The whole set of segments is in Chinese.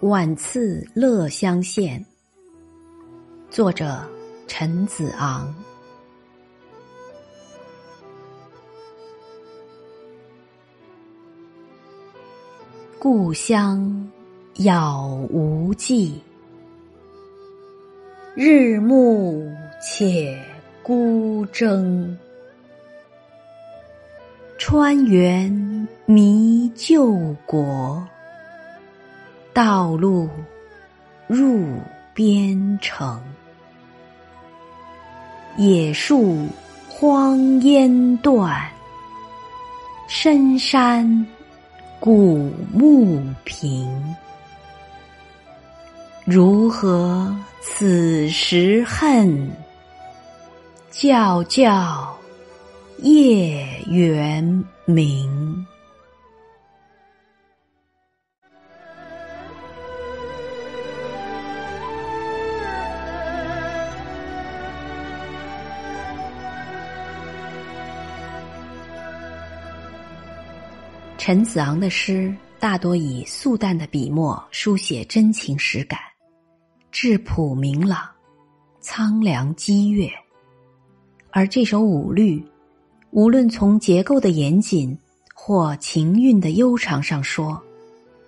晚次乐乡县，作者陈子昂。故乡杳无际，日暮且孤征。川原迷旧国。道路入边城，野树荒烟断，深山古木平。如何此时恨？教教夜圆明。陈子昂的诗大多以素淡的笔墨书写真情实感，质朴明朗，苍凉激越。而这首五律，无论从结构的严谨或情韵的悠长上说，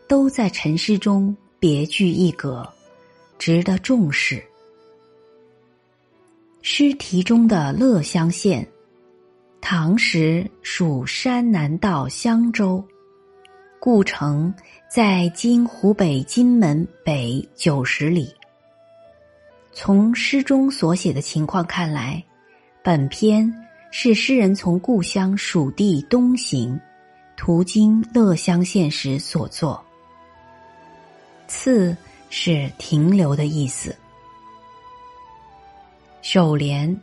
都在陈诗中别具一格，值得重视。诗题中的乐乡县。唐时属山南道襄州，故城在今湖北荆门北九十里。从诗中所写的情况看来，本篇是诗人从故乡蜀地东行，途经乐乡县时所作。次是停留的意思。首联，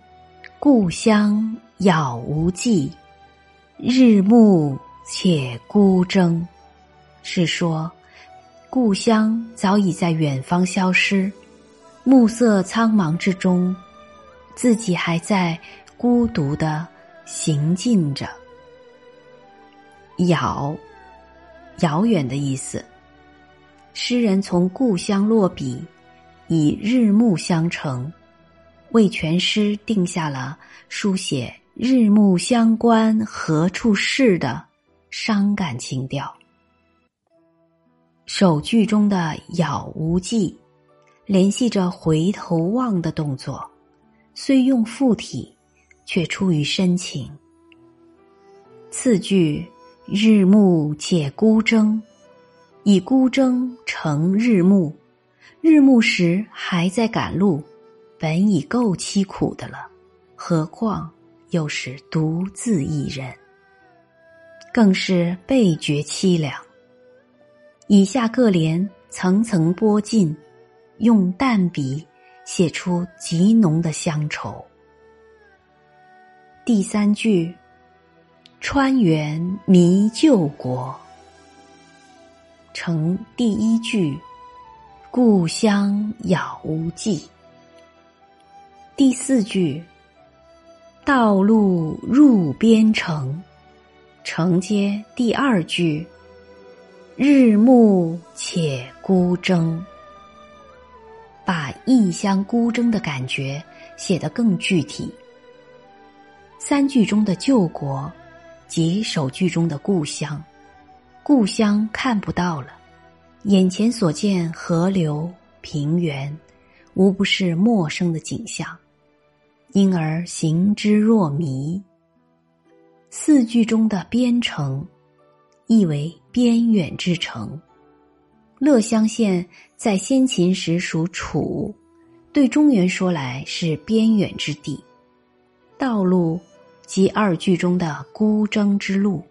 故乡。杳无际，日暮且孤征，是说故乡早已在远方消失，暮色苍茫之中，自己还在孤独的行进着。杳，遥远的意思。诗人从故乡落笔，以日暮相成，为全诗定下了书写。日暮乡关何处是的伤感情调。首句中的杳无际，联系着回头望的动作，虽用附体，却出于深情。次句日暮且孤征，以孤征成日暮，日暮时还在赶路，本已够凄苦的了，何况。又是独自一人，更是倍觉凄凉。以下各联层层拨进，用淡笔写出极浓的乡愁。第三句，川原迷旧国，成第一句，故乡杳无际。第四句。道路入边城，承接第二句。日暮且孤征，把异乡孤征的感觉写得更具体。三句中的旧国，及首句中的故乡，故乡看不到了，眼前所见河流平原，无不是陌生的景象。因而行之若迷。四句中的边城，意为边远之城。乐乡县在先秦时属楚，对中原说来是边远之地。道路即二句中的孤征之路，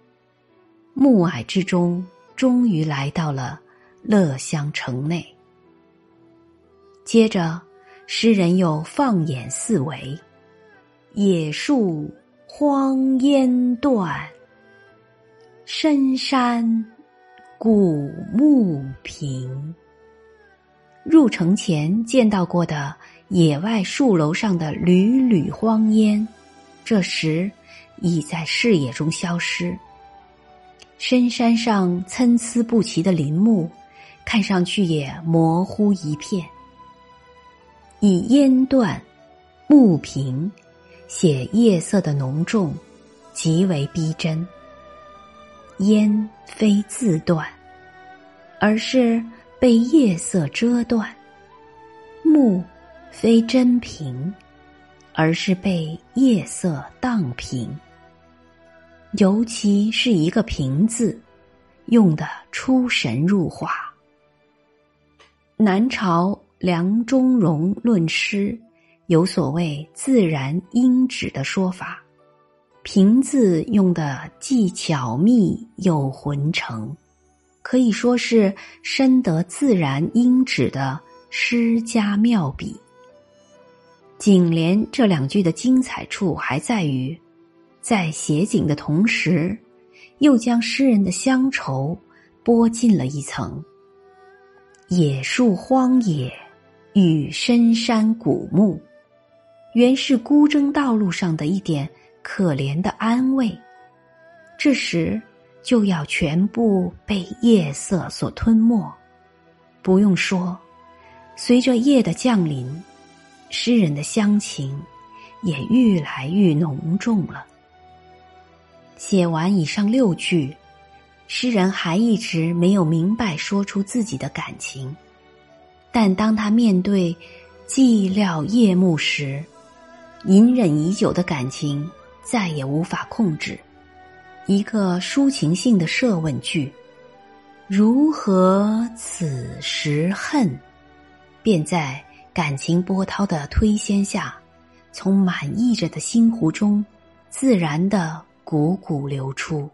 暮霭之中，终于来到了乐乡城内。接着，诗人又放眼四围。野树荒烟断，深山古木平。入城前见到过的野外树楼上的缕缕荒烟，这时已在视野中消失。深山上参差不齐的林木，看上去也模糊一片。以烟断、木平写夜色的浓重，极为逼真。烟非自断，而是被夜色遮断；木非真平，而是被夜色荡平。尤其是一个“平”字，用的出神入化。南朝梁中荣论诗，有所谓“自然音指”的说法。平字用的既巧密又浑成，可以说是深得自然音旨的诗家妙笔。景联这两句的精彩处还在于，在写景的同时，又将诗人的乡愁拨进了一层。野树荒野与深山古墓，原是孤征道路上的一点。可怜的安慰，这时就要全部被夜色所吞没。不用说，随着夜的降临，诗人的乡情也愈来愈浓重了。写完以上六句，诗人还一直没有明白说出自己的感情，但当他面对寂寥夜幕时，隐忍已久的感情。再也无法控制，一个抒情性的设问句：“如何此时恨？”便在感情波涛的推掀下，从满溢着的心湖中自然的汩汩流出。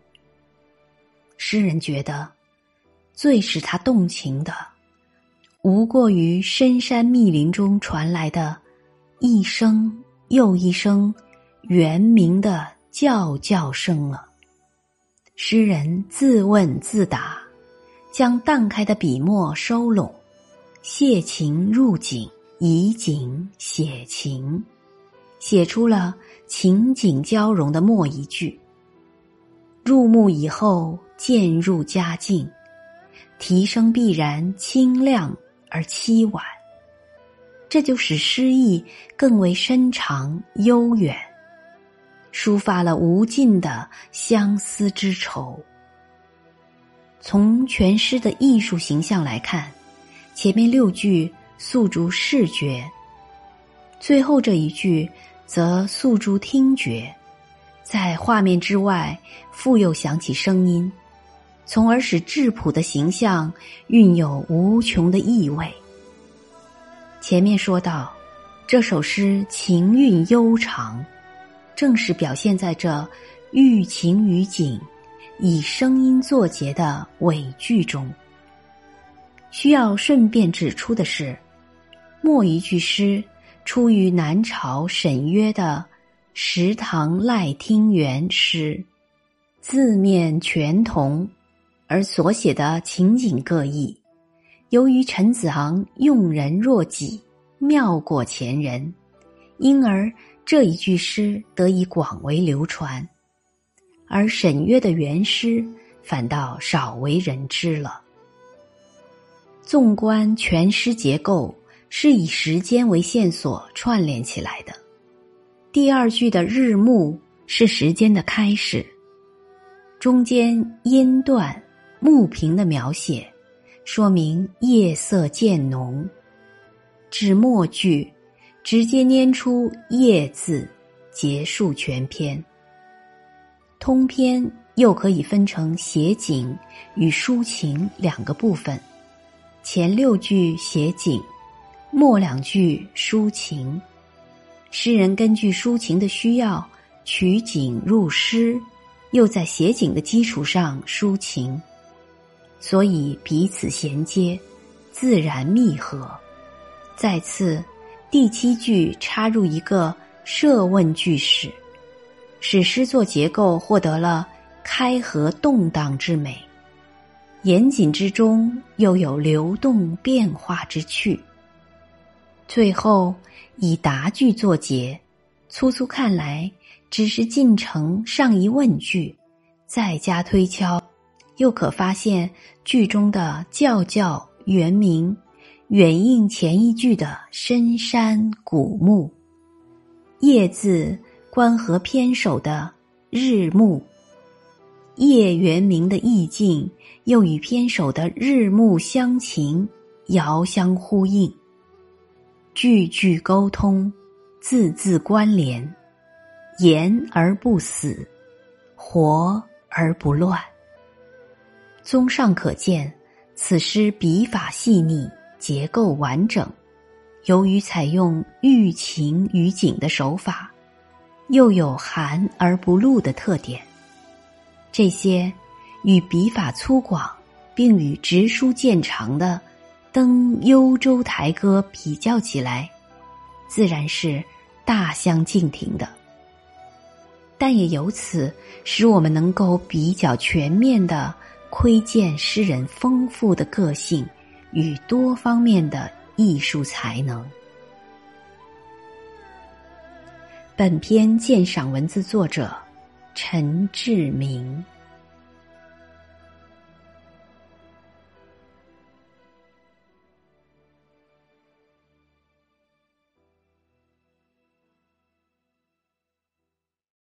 诗人觉得，最使他动情的，无过于深山密林中传来的一声又一声。圆明的叫叫声了。诗人自问自答，将荡开的笔墨收拢，写情入景，以景写情，写出了情景交融的末一句。入目以后，渐入佳境，提升必然清亮而凄婉，这就使诗意更为深长悠远。抒发了无尽的相思之愁。从全诗的艺术形象来看，前面六句诉诸视觉，最后这一句则诉诸听觉，在画面之外复又响起声音，从而使质朴的形象蕴有无穷的意味。前面说到，这首诗情韵悠长。正是表现在这寓情于景，以声音作结的尾句中。需要顺便指出的是，末一句诗出于南朝沈约的《石堂赖听园》诗，字面全同，而所写的情景各异。由于陈子昂用人若己，妙过前人，因而。这一句诗得以广为流传，而沈约的原诗反倒少为人知了。纵观全诗结构，是以时间为线索串联起来的。第二句的日暮是时间的开始，中间音断木平的描写，说明夜色渐浓，至末句。直接拈出“夜”字，结束全篇。通篇又可以分成写景与抒情两个部分，前六句写景，末两句抒情。诗人根据抒情的需要，取景入诗，又在写景的基础上抒情，所以彼此衔接，自然密合。再次。第七句插入一个设问句式，使诗作结构获得了开合动荡之美，严谨之中又有流动变化之趣。最后以答句作结，粗粗看来只是进程上一问句，再加推敲，又可发现句中的叫叫原名远应前一句的深山古木。夜字关合偏首的日暮。夜原名的意境又与偏首的日暮相情，遥相呼应。句句沟通，字字关联，言而不死，活而不乱。综上可见，此诗笔法细腻，结构完整。由于采用寓情于景的手法，又有含而不露的特点，这些与笔法粗犷，并与直抒见长的。登幽州台歌比较起来，自然是大相径庭的。但也由此使我们能够比较全面的窥见诗人丰富的个性与多方面的艺术才能。本篇鉴赏文字作者陈志明。